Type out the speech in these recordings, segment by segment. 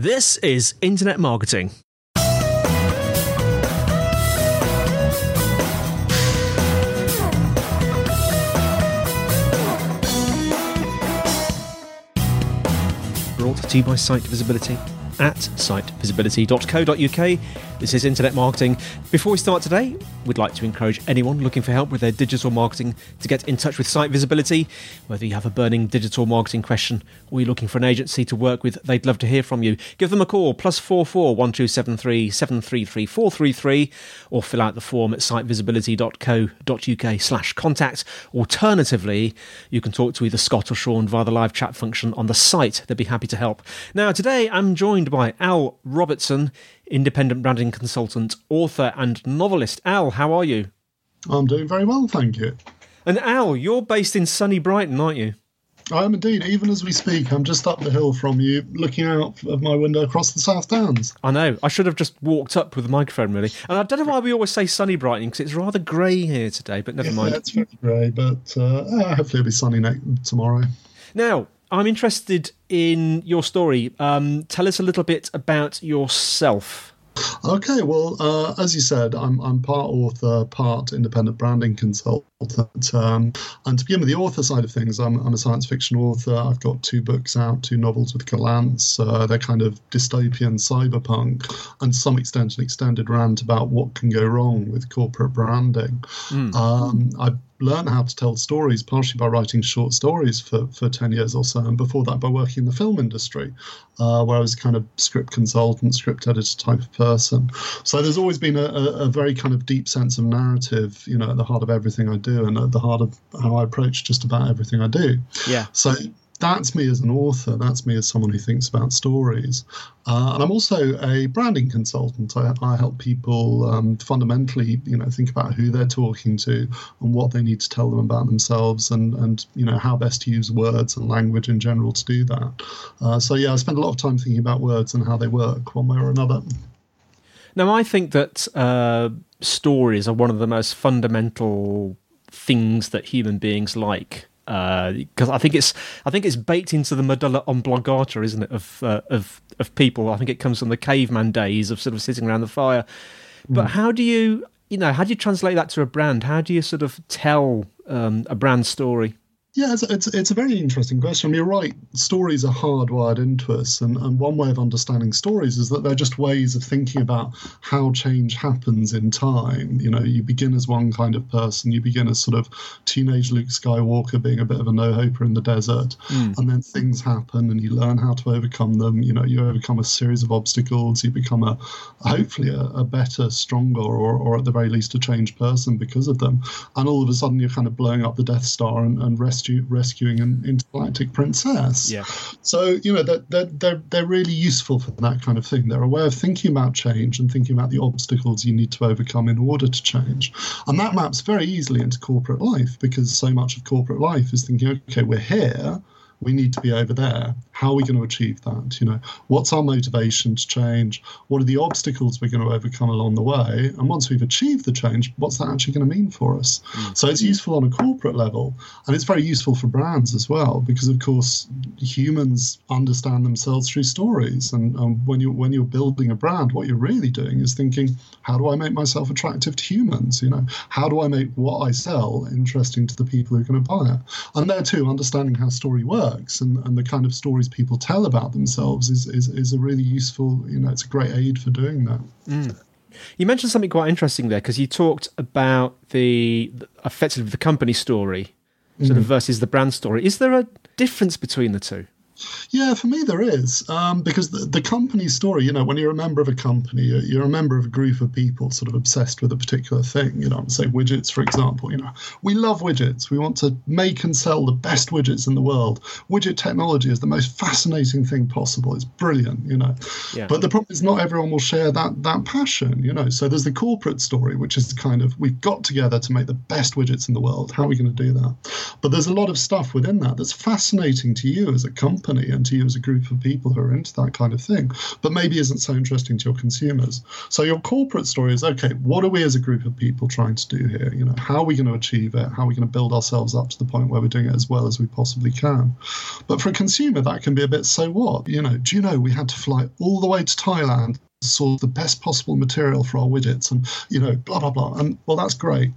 This is Internet Marketing. Brought to you by Site Visibility at sitevisibility.co.uk. This is Internet Marketing. Before we start today, we'd like to encourage anyone looking for help with their digital marketing to get in touch with Site Visibility. Whether you have a burning digital marketing question or you're looking for an agency to work with, they'd love to hear from you. Give them a call, plus 44 1273 733 433, or fill out the form at sitevisibility.co.uk slash contact. Alternatively, you can talk to either Scott or Sean via the live chat function on the site. They'd be happy to help. Now, today I'm joined by Al Robertson independent branding consultant, author, and novelist. Al, how are you? I'm doing very well, thank you. And Al, you're based in sunny Brighton, aren't you? I am indeed. Even as we speak, I'm just up the hill from you, looking out of my window across the South Downs. I know. I should have just walked up with the microphone, really. And I don't know why we always say sunny Brighton because it's rather grey here today. But never yeah, mind. It's very grey, but uh, hopefully it'll be sunny next, tomorrow. Now, I'm interested in your story. Um, tell us a little bit about yourself. Okay, well, uh, as you said, I'm, I'm part author, part independent branding consultant. Um, and to begin with the author side of things, I'm, I'm, a science fiction author. I've got two books out, two novels with Gollancz. Uh, they're kind of dystopian cyberpunk, and some extent, an extended rant about what can go wrong with corporate branding. Mm. Um, I learned how to tell stories partially by writing short stories for, for 10 years or so, and before that by working in the film industry, uh, where I was kind of script consultant, script editor type of person. So there's always been a, a, a, very kind of deep sense of narrative, you know, at the heart of everything I do and at the heart of how I approach just about everything I do. Yeah. So that's me as an author. That's me as someone who thinks about stories. Uh, and I'm also a branding consultant. I, I help people um, fundamentally, you know, think about who they're talking to and what they need to tell them about themselves, and and you know how best to use words and language in general to do that. Uh, so yeah, I spend a lot of time thinking about words and how they work one way or another. Now, I think that uh, stories are one of the most fundamental things that human beings like because uh, I think it's I think it's baked into the medulla oblongata, isn't it, of uh, of of people. I think it comes from the caveman days of sort of sitting around the fire. But mm. how do you you know how do you translate that to a brand? How do you sort of tell um, a brand story? Yeah, it's, it's, it's, a very interesting question. I mean, you're right, stories are hardwired into us. And, and one way of understanding stories is that they're just ways of thinking about how change happens in time. You know, you begin as one kind of person, you begin as sort of teenage Luke Skywalker being a bit of a no hoper in the desert. Mm. And then things happen and you learn how to overcome them. You know, you overcome a series of obstacles, you become a hopefully a, a better, stronger, or, or at the very least a changed person because of them. And all of a sudden you're kind of blowing up the Death Star and, and rescue, rescuing an intergalactic princess. Yeah. So you know that they're, they're they're really useful for that kind of thing. They're a way of thinking about change and thinking about the obstacles you need to overcome in order to change, and that maps very easily into corporate life because so much of corporate life is thinking, okay, we're here we need to be over there. How are we going to achieve that? You know, what's our motivation to change? What are the obstacles we're going to overcome along the way? And once we've achieved the change, what's that actually going to mean for us? Mm. So it's useful on a corporate level, and it's very useful for brands as well, because of course humans understand themselves through stories. And um, when you when you're building a brand, what you're really doing is thinking, how do I make myself attractive to humans? You know, how do I make what I sell interesting to the people who are going to buy it? And there too, understanding how story works works and, and the kind of stories people tell about themselves is, is, is a really useful, you know, it's a great aid for doing that. Mm. You mentioned something quite interesting there because you talked about the effectively the company story sort mm. of versus the brand story. Is there a difference between the two? Yeah, for me there is um, because the, the company story. You know, when you're a member of a company, you're, you're, a member of a group of people sort of obsessed with a particular thing. You know, say widgets, for example. You know, we love widgets. We want to make and sell the best widgets in the world. Widget technology is the most fascinating thing possible. It's brilliant. You know, yeah. but the problem is not everyone will share that that passion. You know, so there's the corporate story, which is kind of we've got together to make the best widgets in the world. How are we going to do that? But there's a lot of stuff within that that's fascinating to you as a company company and to you as a group of people who are into that kind of thing, but maybe isn't so interesting to your consumers. So your corporate story is okay, what are we as a group of people trying to do here? You know, how are we going to achieve it? How are we going to build ourselves up to the point where we're doing it as well as we possibly can? But for a consumer, that can be a bit so what? You know, do you know we had to fly all the way to Thailand source the best possible material for our widgets and you know blah blah blah and well that's great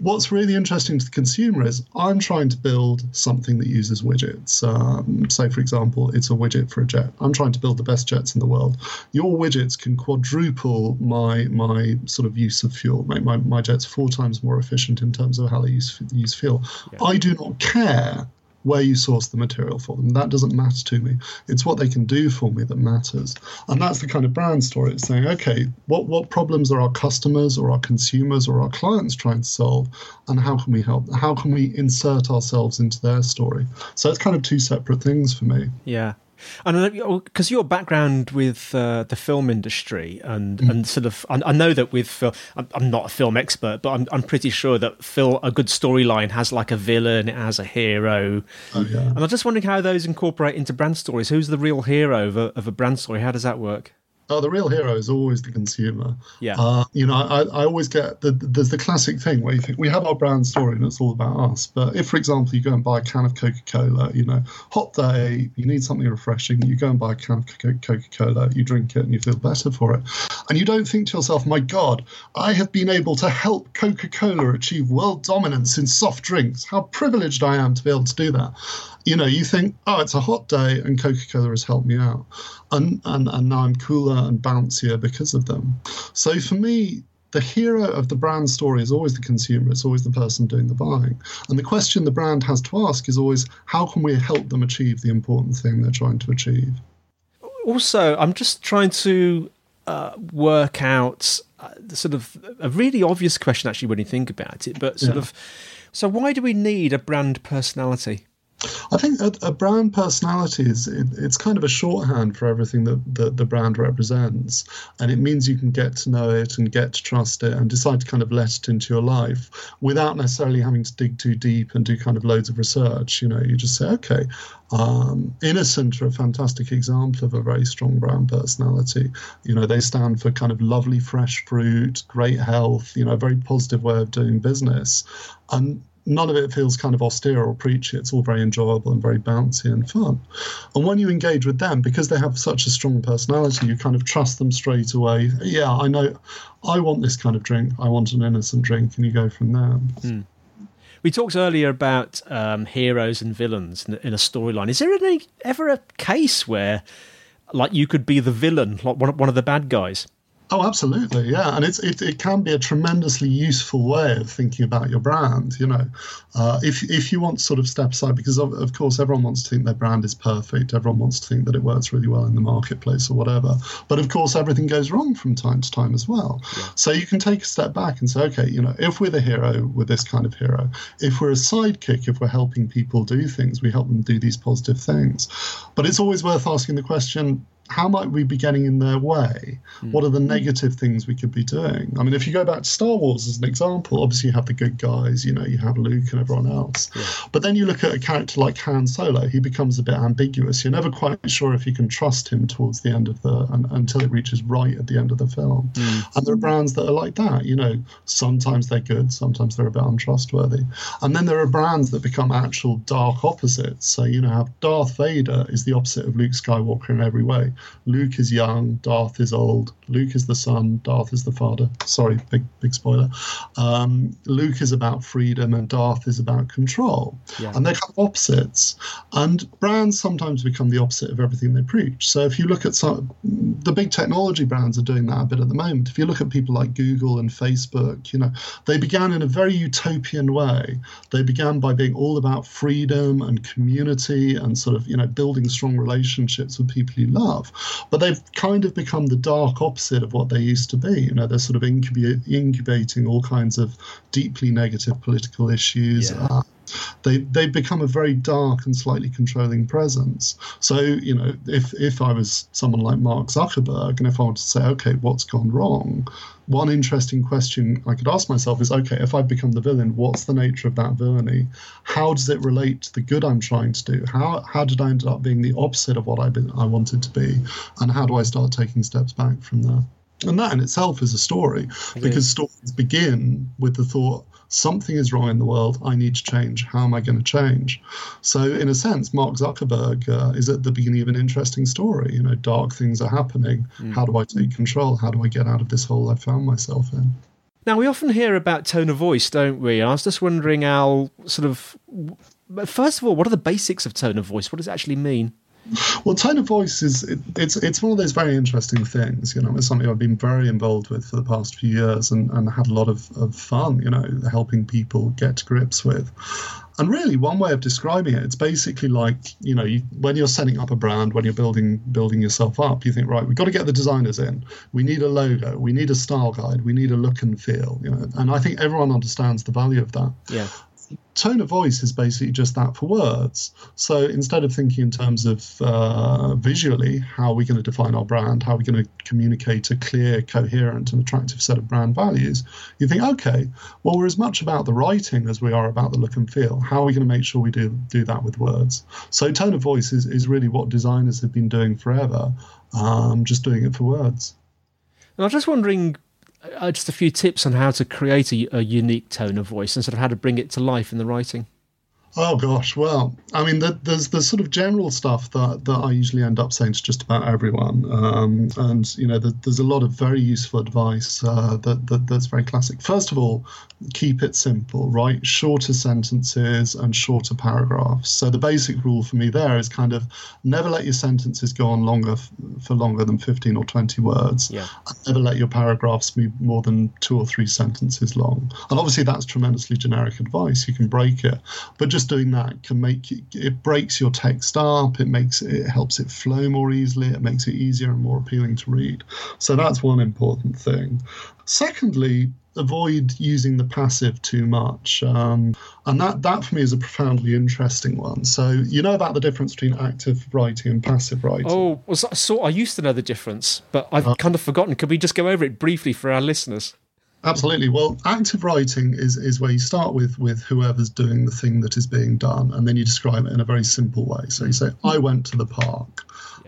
what's really interesting to the consumer is I'm trying to build something that uses widgets. Um, say, for example, it's a widget for a jet. I'm trying to build the best jets in the world. Your widgets can quadruple my my sort of use of fuel, make my, my jets four times more efficient in terms of how they use use fuel. Yeah. I do not care where you source the material for them. That doesn't matter to me. It's what they can do for me that matters. And that's the kind of brand story. It's saying, okay, what, what problems are our customers or our consumers or our clients trying to solve? And how can we help? How can we insert ourselves into their story? So it's kind of two separate things for me. Yeah. And because your background with uh, the film industry and, mm. and sort of, I, I, know that with film, I'm, I'm, not a film expert, but I'm, I'm pretty sure that Phil, a good storyline has like a villain, it has a hero. Oh, yeah. And I'm just wondering how those incorporate into brand stories. Who's the real hero of a, of a brand story? How does that work? Oh, the real hero is always the consumer. Yeah. Uh, you know, I, I always get the, there's the classic thing where you think we have our brand story and it's all about us. But if, for example, you go and buy a can of Coca Cola, you know, hot day, you need something refreshing, you go and buy a can of Coca Cola, you drink it and you feel better for it. And you don't think to yourself, my God, I have been able to help Coca Cola achieve world dominance in soft drinks. How privileged I am to be able to do that you know, you think, oh, it's a hot day and Coca Cola has helped me out. And, and, and now I'm cooler and bouncier because of them. So for me, the hero of the brand story is always the consumer, it's always the person doing the buying. And the question the brand has to ask is always, how can we help them achieve the important thing they're trying to achieve? Also, I'm just trying to uh, work out uh, sort of a really obvious question, actually, when you think about it, but sort yeah. of so why do we need a brand personality? I think a, a brand personality is it, it's kind of a shorthand for everything that, that the brand represents, and it means you can get to know it and get to trust it and decide to kind of let it into your life without necessarily having to dig too deep and do kind of loads of research. You know, you just say, okay, um, Innocent are a fantastic example of a very strong brand personality. You know, they stand for kind of lovely fresh fruit, great health, you know, a very positive way of doing business. And none of it feels kind of austere or preachy. It's all very enjoyable and very bouncy and fun. And when you engage with them, because they have such a strong personality, you kind of trust them straight away. Yeah, I know, I want this kind of drink. I want an innocent drink, and you go from there. Mm. We talked earlier about um, heroes and villains in, a storyline. Is there any ever a case where, like, you could be the villain, like one of the bad guys? Oh, absolutely, yeah, and it's it, it can be a tremendously useful way of thinking about your brand. You know, uh, if if you want to sort of step aside, because of, of course everyone wants to think their brand is perfect, everyone wants to think that it works really well in the marketplace or whatever. But of course, everything goes wrong from time to time as well. Yeah. So you can take a step back and say, okay, you know, if we're the hero, we're this kind of hero. If we're a sidekick, if we're helping people do things, we help them do these positive things. But it's always worth asking the question how might we be getting in their way? Mm. What are the negative things we could be doing? I mean, if you go back to Star Wars as an example, obviously you have the good guys, you know, you have Luke and everyone else. Yeah. But then you look at a character like Han Solo, he becomes a bit ambiguous. You're never quite sure if you can trust him towards the end of the, and, until it reaches right at the end of the film. Mm. And there are brands that are like that, you know, sometimes they're good, sometimes they're a bit untrustworthy. And then there are brands that become actual dark opposites. So, you know, have Darth Vader is the opposite of Luke Skywalker in every way. Luke is young, Darth is old. Luke is the son, Darth is the father. Sorry, big big spoiler. Um, Luke is about freedom, and Darth is about control. Yeah. And they're kind of opposites. And brands sometimes become the opposite of everything they preach. So if you look at some, the big technology brands are doing that a bit at the moment. If you look at people like Google and Facebook, you know, they began in a very utopian way. They began by being all about freedom and community and sort of you know building strong relationships with people you love. But they've kind of become the dark opposite of what they used to be. You know, they're sort of incubating all kinds of deeply negative political issues. Yeah. Uh, they they become a very dark and slightly controlling presence. So you know, if if I was someone like Mark Zuckerberg, and if I were to say, okay, what's gone wrong? One interesting question I could ask myself is, okay, if I become the villain, what's the nature of that villainy? How does it relate to the good I'm trying to do? How how did I end up being the opposite of what I been, I wanted to be, and how do I start taking steps back from there? And that in itself is a story, because stories begin with the thought something is wrong in the world. I need to change. How am I going to change? So, in a sense, Mark Zuckerberg uh, is at the beginning of an interesting story. You know, dark things are happening. Mm. How do I take control? How do I get out of this hole I found myself in? Now, we often hear about tone of voice, don't we? And I was just wondering, Al, sort of, first of all, what are the basics of tone of voice? What does it actually mean? Well, tone of voice is it, it's it's one of those very interesting things. You know, it's something I've been very involved with for the past few years and, and had a lot of, of fun. You know, helping people get to grips with. And really, one way of describing it, it's basically like you know, you, when you're setting up a brand, when you're building building yourself up, you think, right, we've got to get the designers in. We need a logo. We need a style guide. We need a look and feel. You know, and I think everyone understands the value of that. Yeah tone of voice is basically just that for words. So instead of thinking in terms of uh, visually, how are we going to define our brand? How are we going to communicate a clear, coherent, and attractive set of brand values? You think, okay, well, we're as much about the writing as we are about the look and feel. How are we going to make sure we do do that with words? So tone of voice is, is really what designers have been doing forever, um, just doing it for words. And I'm just wondering uh, just a few tips on how to create a, a, unique tone of voice and sort of how to bring it to life in the writing. Oh gosh, well, I mean, the, there's the sort of general stuff that, that I usually end up saying to just about everyone, um, and you know, the, there's a lot of very useful advice uh, that, that that's very classic. First of all, keep it simple, right? Shorter sentences and shorter paragraphs. So the basic rule for me there is kind of never let your sentences go on longer f- for longer than 15 or 20 words. Yeah. Never let your paragraphs be more than two or three sentences long. And obviously that's tremendously generic advice. You can break it, but just doing that can make it, it breaks your text up. It makes it, it helps it flow more easily. It makes it easier and more appealing to read. So that's one important thing. Secondly, avoid using the passive too much. Um, and that, that for me is a profoundly interesting one. So, you know about the difference between active writing and passive writing? Oh, was that, so I used to know the difference, but I've uh, kind of forgotten. Could we just go over it briefly for our listeners? Absolutely. Well, active writing is, is where you start with with whoever's doing the thing that is being done, and then you describe it in a very simple way. So you say, "I went to the park,"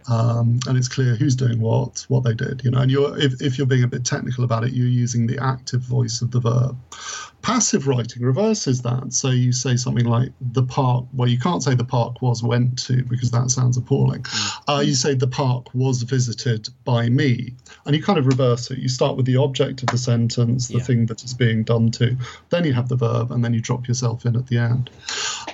um, and it's clear who's doing what, what they did. You know, and you're if, if you're being a bit technical about it, you're using the active voice of the verb. Passive writing reverses that. So you say something like the park, well, you can't say the park was went to because that sounds appalling. Mm. Uh, you say the park was visited by me. And you kind of reverse it. You start with the object of the sentence, the yeah. thing that is being done to. Then you have the verb, and then you drop yourself in at the end.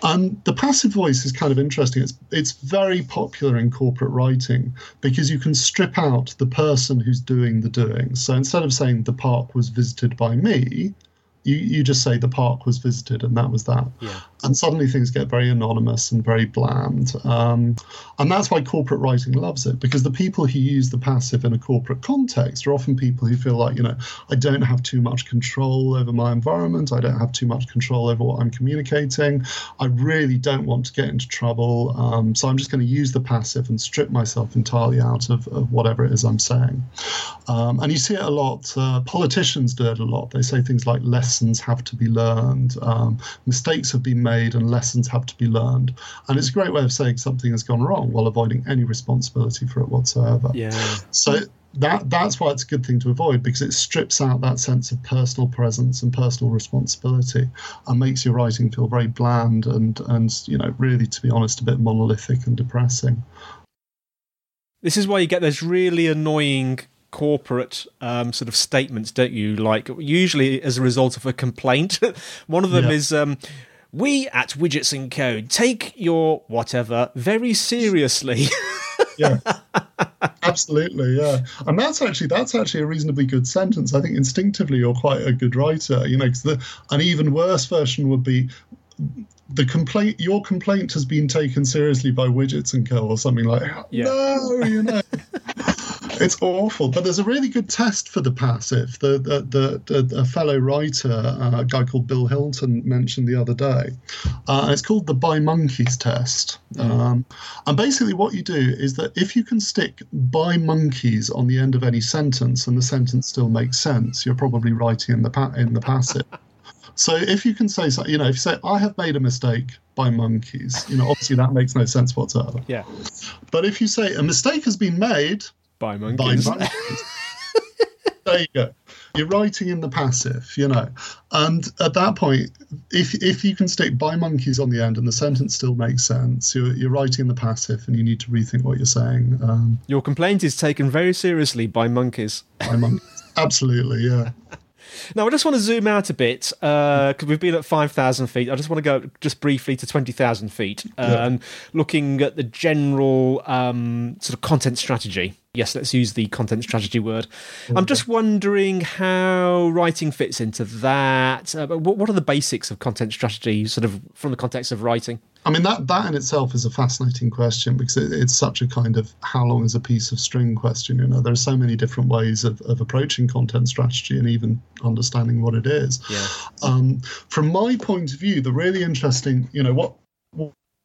And the passive voice is kind of interesting. It's, it's very popular in corporate writing because you can strip out the person who's doing the doing. So instead of saying the park was visited by me, you, you just say the park was visited and that was that. Yeah. And suddenly things get very anonymous and very bland. Um, and that's why corporate writing loves it because the people who use the passive in a corporate context are often people who feel like, you know, I don't have too much control over my environment. I don't have too much control over what I'm communicating. I really don't want to get into trouble. Um, so I'm just going to use the passive and strip myself entirely out of, of whatever it is I'm saying. Um, and you see it a lot. Uh, politicians do it a lot. They say things like lessons have to be learned, um, mistakes have been made, and lessons have to be learned. And it's a great way of saying something has gone wrong while avoiding any responsibility for it whatsoever. Yeah. So that that's why it's a good thing to avoid because it strips out that sense of personal presence and personal responsibility and makes your writing feel very bland and and you know really to be honest a bit monolithic and depressing this is why you get those really annoying corporate um, sort of statements, don't you? Like usually as a result of a complaint. One of them yeah. is. Um, we at Widgets and Code take your whatever very seriously. yeah, absolutely. Yeah, and that's actually that's actually a reasonably good sentence. I think instinctively you're quite a good writer. You know, the, an even worse version would be the complaint your complaint has been taken seriously by widgets and co or something like yeah. no you know it's awful. But there's a really good test for the passive. The the, the, the a fellow writer, uh, a guy called Bill Hilton, mentioned the other day. Uh, it's called the by monkeys test. Mm. Um, and basically, what you do is that if you can stick by monkeys on the end of any sentence and the sentence still makes sense, you're probably writing in the pa- in the passive. So if you can say, you know, if you say, I have made a mistake by monkeys, you know, obviously that makes no sense whatsoever. Yeah. But if you say a mistake has been made by monkeys, by monkeys there you go. You're writing in the passive, you know. And at that point, if if you can stick by monkeys on the end and the sentence still makes sense, you're, you're writing in the passive and you need to rethink what you're saying. Um, Your complaint is taken very seriously by monkeys. By monkeys. Absolutely, yeah. Now, I just want to zoom out a bit because uh, we've been at 5,000 feet. I just want to go just briefly to 20,000 feet uh, yeah. looking at the general um, sort of content strategy. Yes, let's use the content strategy word. Okay. I'm just wondering how writing fits into that. Uh, what are the basics of content strategy, sort of from the context of writing? I mean, that, that in itself is a fascinating question because it, it's such a kind of how long is a piece of string question. You know, there are so many different ways of, of approaching content strategy and even understanding what it is. Yeah. Um, from my point of view, the really interesting, you know, what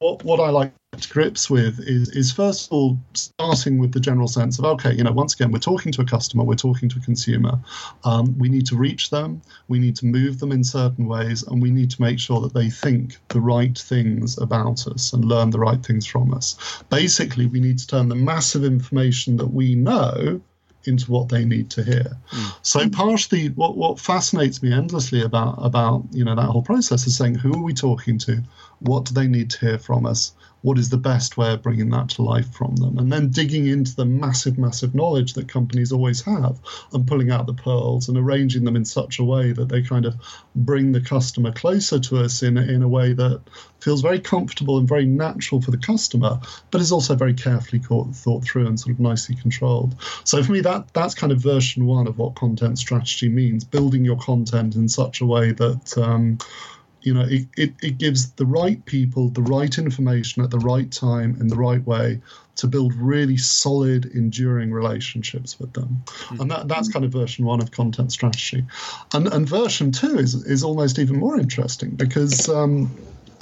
what, what I like to grips with is is first of all starting with the general sense of okay, you know, once again, we're talking to a customer, we're talking to a consumer. Um, we need to reach them, we need to move them in certain ways, and we need to make sure that they think the right things about us and learn the right things from us. Basically, we need to turn the massive information that we know into what they need to hear. Mm. So partially what, what fascinates me endlessly about about you know that whole process is saying who are we talking to? What do they need to hear from us? What is the best way of bringing that to life from them? And then digging into the massive massive knowledge that companies always have and pulling out the pearls and arranging them in such a way that they kind of bring the customer closer to us in, in a way that feels very comfortable and very natural for the customer but is also very carefully thought through and sort of nicely controlled. So for me that that's kind of version one of what content strategy means building your content in such a way that um, you know it, it, it gives the right people the right information at the right time in the right way to build really solid enduring relationships with them mm-hmm. and that, that's kind of version one of content strategy and, and version two is, is almost even more interesting because um,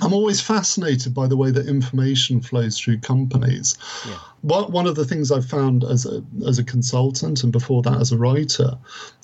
I'm always fascinated by the way that information flows through companies. Yeah. One of the things I've found as a, as a consultant and before that as a writer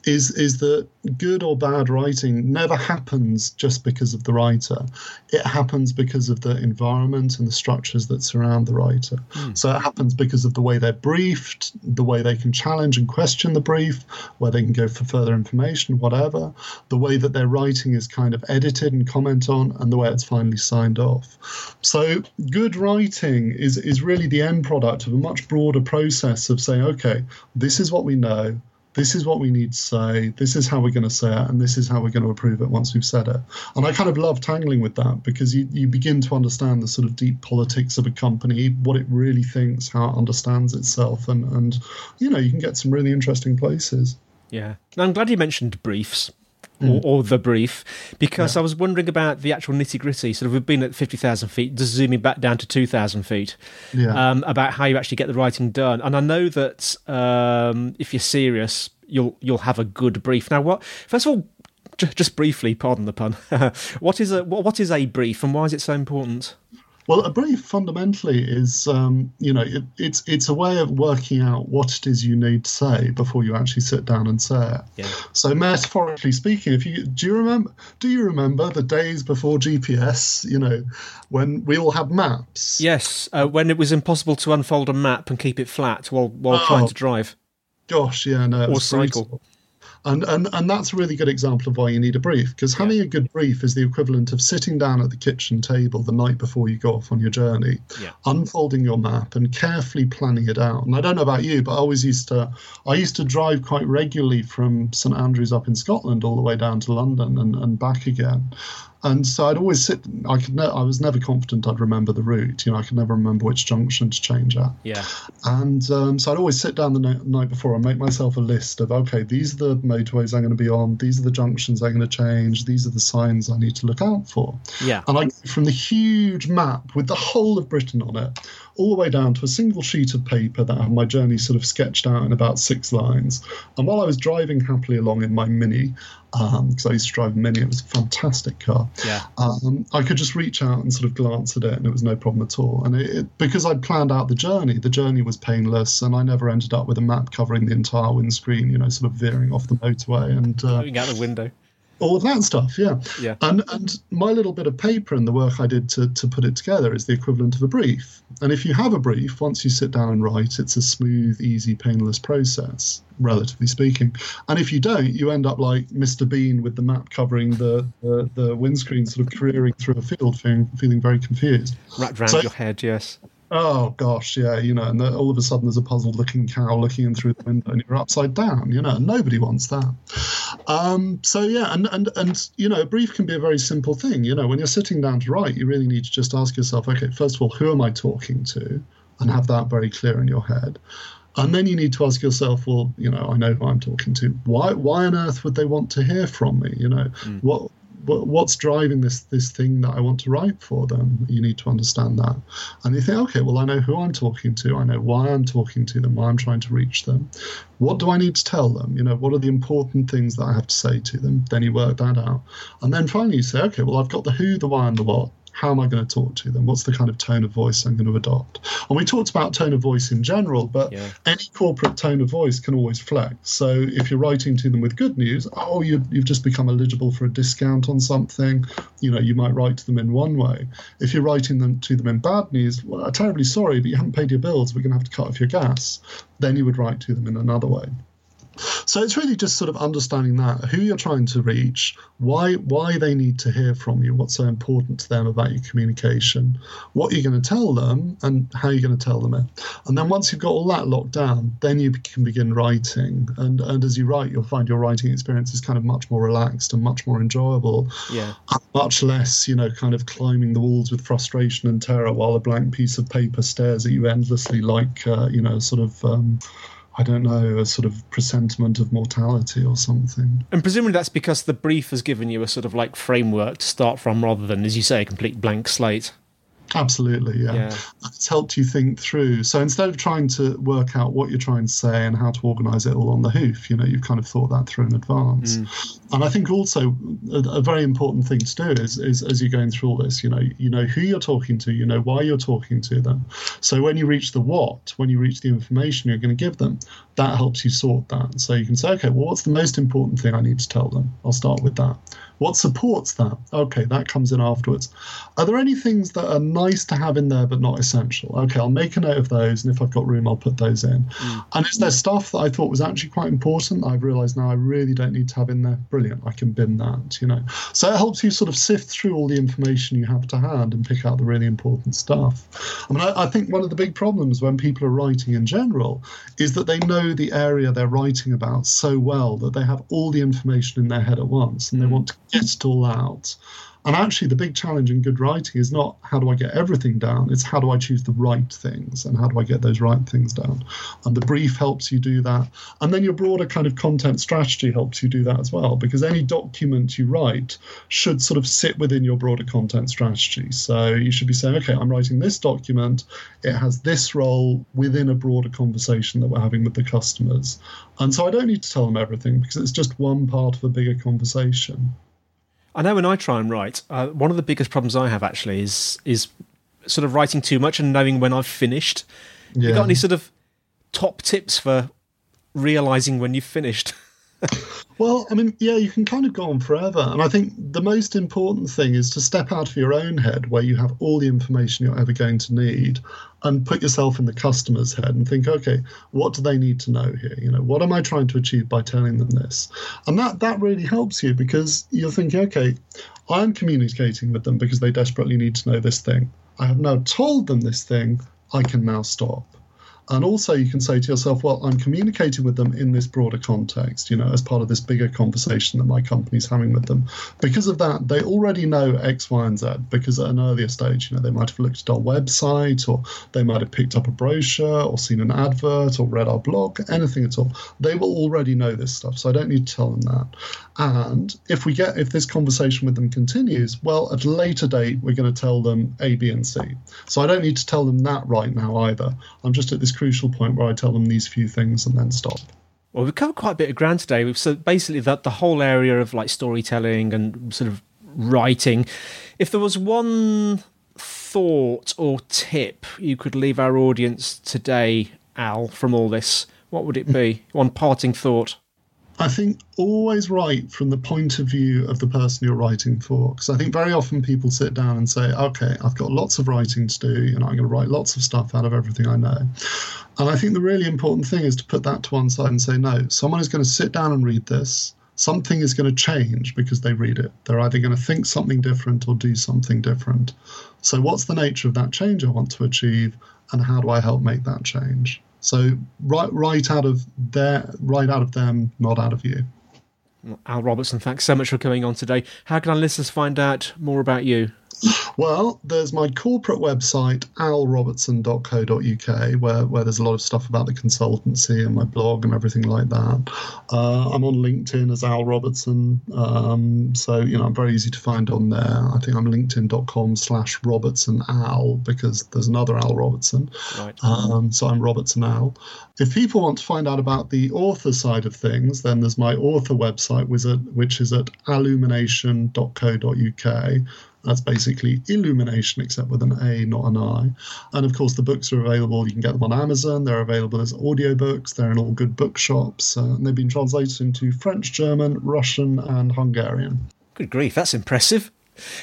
is is that good or bad writing never happens just because of the writer. It happens because of the environment and the structures that surround the writer. Mm. So it happens because of the way they're briefed, the way they can challenge and question the brief, where they can go for further information, whatever, the way that their writing is kind of edited and comment on, and the way it's finally signed off. So good writing is is really the end product of a much broader process of saying, okay, this is what we know this is what we need to say, this is how we're going to say it, and this is how we're going to approve it once we've said it. And I kind of love tangling with that because you, you begin to understand the sort of deep politics of a company, what it really thinks, how it understands itself, and, and you know, you can get some really interesting places. Yeah. Now, I'm glad you mentioned briefs mm. or, the brief because yeah. I was wondering about the actual nitty gritty. Sort of, we've been at 50,000 feet, just zooming back down to 2,000 feet, yeah. um, about how you actually get the writing done. And I know that um, if you're serious, you'll you'll have a good brief. Now, what? First of all, j- just briefly, pardon the pun. what is a what is a brief, and why is it so important? Well, a brief fundamentally is, um, you know, it, it's it's a way of working out what it is you need to say before you actually sit down and say it. Yeah. So, metaphorically speaking, if you do you remember do you remember the days before GPS? You know, when we all had maps. Yes, uh, when it was impossible to unfold a map and keep it flat while while oh, trying to drive. Gosh, yeah, no, or cycle. Brutal. And, and and that's a really good example of why you need a brief because having a good brief is the equivalent of sitting down at the kitchen table the night before you go off on your journey, yeah. unfolding your map and carefully planning it out. And I don't know about you, but I always used to I used to drive quite regularly from St Andrews up in Scotland all the way down to London and, and back again and so I'd always sit. I could. Ne- I was never confident I'd remember the route. You know, I could never remember which junction to change at. Yeah. And um, so I'd always sit down the night, night before and make myself a list of okay, these are the motorways I'm going to be on. These are the junctions I'm going to change. These are the signs I need to look out for. Yeah. And I from the huge map with the whole of Britain on it, all the way down to a single sheet of paper that had my journey sort of sketched out in about six lines. And while I was driving happily along in my Mini, because um, I used to drive a Mini, it was a fantastic car. Yeah. Um, I could just reach out and sort of glance at it, and it was no problem at all. And it, it, because I'd planned out the journey, the journey was painless, and I never ended up with a map covering the entire windscreen, you know, sort of veering off the motorway and uh, out the window all of that stuff yeah. Yeah. And and my little bit of paper and the work i did to, to put it together is the equivalent of a brief. And if you have a brief once you sit down and write it's a smooth easy painless process relatively speaking. And if you don't you end up like mr bean with the map covering the the, the windscreen sort of careering through a field feeling, feeling very confused. Wrapped around so, your head yes. Oh gosh, yeah, you know, and the, all of a sudden there's a puzzled-looking cow looking in through the window, and you're upside down. You know, nobody wants that. Um, so yeah, and and and you know, a brief can be a very simple thing. You know, when you're sitting down to write, you really need to just ask yourself, okay, first of all, who am I talking to, and have that very clear in your head. And then you need to ask yourself, well, you know, I know who I'm talking to. Why, why on earth would they want to hear from me? You know, mm. what, what's driving this this thing that I want to write for them? You need to understand that, and you think, okay, well, I know who I'm talking to. I know why I'm talking to them. Why I'm trying to reach them. What do I need to tell them? You know, what are the important things that I have to say to them? Then you work that out, and then finally you say, okay, well, I've got the who, the why, and the what how am I going to talk to them? What's the kind of tone of voice I'm going to adopt? And we talked about tone of voice in general, but yeah. any corporate tone of voice can always flex. So if you're writing to them with good news, oh, you, you've just become eligible for a discount on something, you know, you might write to them in one way. If you're writing them to them in bad news, well, I'm terribly sorry, but you haven't paid your bills. We're going to have to cut off your gas. Then you would write to them in another way. So it's really just sort of understanding that who you're trying to reach, why why they need to hear from you, what's so important to them about your communication, what you're going to tell them, and how you're going to tell them it. And then once you've got all that locked down, then you can begin writing. And and as you write, you'll find your writing experience is kind of much more relaxed and much more enjoyable. Yeah. Much less, you know, kind of climbing the walls with frustration and terror while a blank piece of paper stares at you endlessly, like uh, you know, sort of. Um, I don't know, a sort of presentiment of mortality or something. And presumably that's because the brief has given you a sort of like framework to start from rather than, as you say, a complete blank slate. Absolutely, yeah. yeah. It's helped you think through. So instead of trying to work out what you're trying to say and how to organise it all on the hoof, you know, you've kind of thought that through in advance. Mm. And I think also a, a, very important thing to do is, is as you're going through all this, you know, you know who you're talking to, you know why you're talking to them. So when you reach the what, when you reach the information you're going to give them, that helps you sort that. So you can say, okay, well, what's the most important thing I need to tell them? I'll start with that. What supports that? Okay, that comes in afterwards. Are there any things that are nice to have in there but not essential? Okay, I'll make a note of those, and if I've got room, I'll put those in. Mm. And is there stuff that I thought was actually quite important? I've realised now I really don't need to have in there. Brilliant, I can bin that. You know, so it helps you sort of sift through all the information you have to hand and pick out the really important stuff. I mean, I, I think one of the big problems when people are writing in general is that they know the area they're writing about so well that they have all the information in their head at once, and mm. they want to get it all out. And actually, the big challenge in good writing is not how do I get everything down, it's how do I choose the right things and how do I get those right things down. And the brief helps you do that. And then your broader kind of content strategy helps you do that as well, because any document you write should sort of sit within your broader content strategy. So you should be saying, okay, I'm writing this document, it has this role within a broader conversation that we're having with the customers. And so I don't need to tell them everything because it's just one part of a bigger conversation. I know when I try and write, uh, one of the biggest problems I have actually is is sort of writing too much and knowing when I've finished. Yeah. You got any sort of top tips for realizing when you've finished? well, I mean, yeah, you can kind of go on forever. And I think the most important thing is to step out of your own head where you have all the information you're ever going to need and put yourself in the customer's head and think, okay, what do they need to know here? You know, what am I trying to achieve by telling them this? And that that really helps you because you're thinking, okay, I'm communicating with them because they desperately need to know this thing. I have now told them this thing. I can now stop. And also, you can say to yourself, well, I'm communicating with them in this broader context, you know, as part of this bigger conversation that my company's having with them. Because of that, they already know X, Y, and Z because at an earlier stage, you know, they might have looked at our website or they might have picked up a brochure or seen an advert or read our blog, anything at all. They will already know this stuff. So I don't need to tell them that. And if we get, if this conversation with them continues, well, at a later date, we're going to tell them A, B, and C. So I don't need to tell them that right now either. I'm just at this crucial point where I tell them these few things and then stop. Well, we've covered quite a bit of ground today. We've so basically that the whole area of like storytelling and sort of writing. If there was one thought or tip you could leave our audience today, Al, from all this, what would it be? one parting thought. I think always write from the point of view of the person you're writing for. Because I think very often people sit down and say, okay, I've got lots of writing to do, and I'm going to write lots of stuff out of everything I know. And I think the really important thing is to put that to one side and say, no, someone is going to sit down and read this. Something is going to change because they read it. They're either going to think something different or do something different. So, what's the nature of that change I want to achieve, and how do I help make that change? So right, right out of there, right out of them, not out of you. Al Robertson, thanks so much for coming on today. How can our listeners find out more about you? Well, there's my corporate website, alrobertson.co.uk, where, where there's a lot of stuff about the consultancy and my blog and everything like that. Uh, I'm on LinkedIn as Al Robertson. Um, so, you know, I'm very easy to find on there. I think I'm linkedin.com slash Robertson Al because there's another Al Robertson. Right. Um, so I'm Robertson Al. If people want to find out about the author side of things, then there's my author website, which is at allumination.co.uk that's basically illumination, except with an A, not an I. And of course, the books are available. You can get them on Amazon. They're available as audiobooks. They're in all good bookshops. Uh, and they've been translated into French, German, Russian, and Hungarian. Good grief, that's impressive.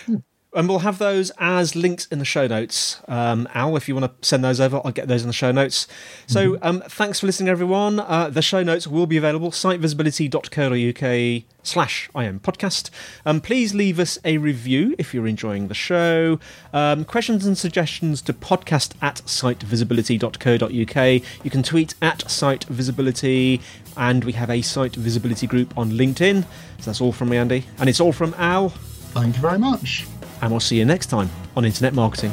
Hmm. And we'll have those as links in the show notes. Um, Al, if you want to send those over, I'll get those in the show notes. So mm-hmm. um, thanks for listening, everyone. Uh, the show notes will be available sitevisibility.co.uk slash IM podcast. Um, please leave us a review if you're enjoying the show. Um, questions and suggestions to podcast at sitevisibility.co.uk. You can tweet at sitevisibility and we have a site visibility group on LinkedIn. So that's all from me, Andy. And it's all from Al. Thank you very much and we'll see you next time on Internet Marketing.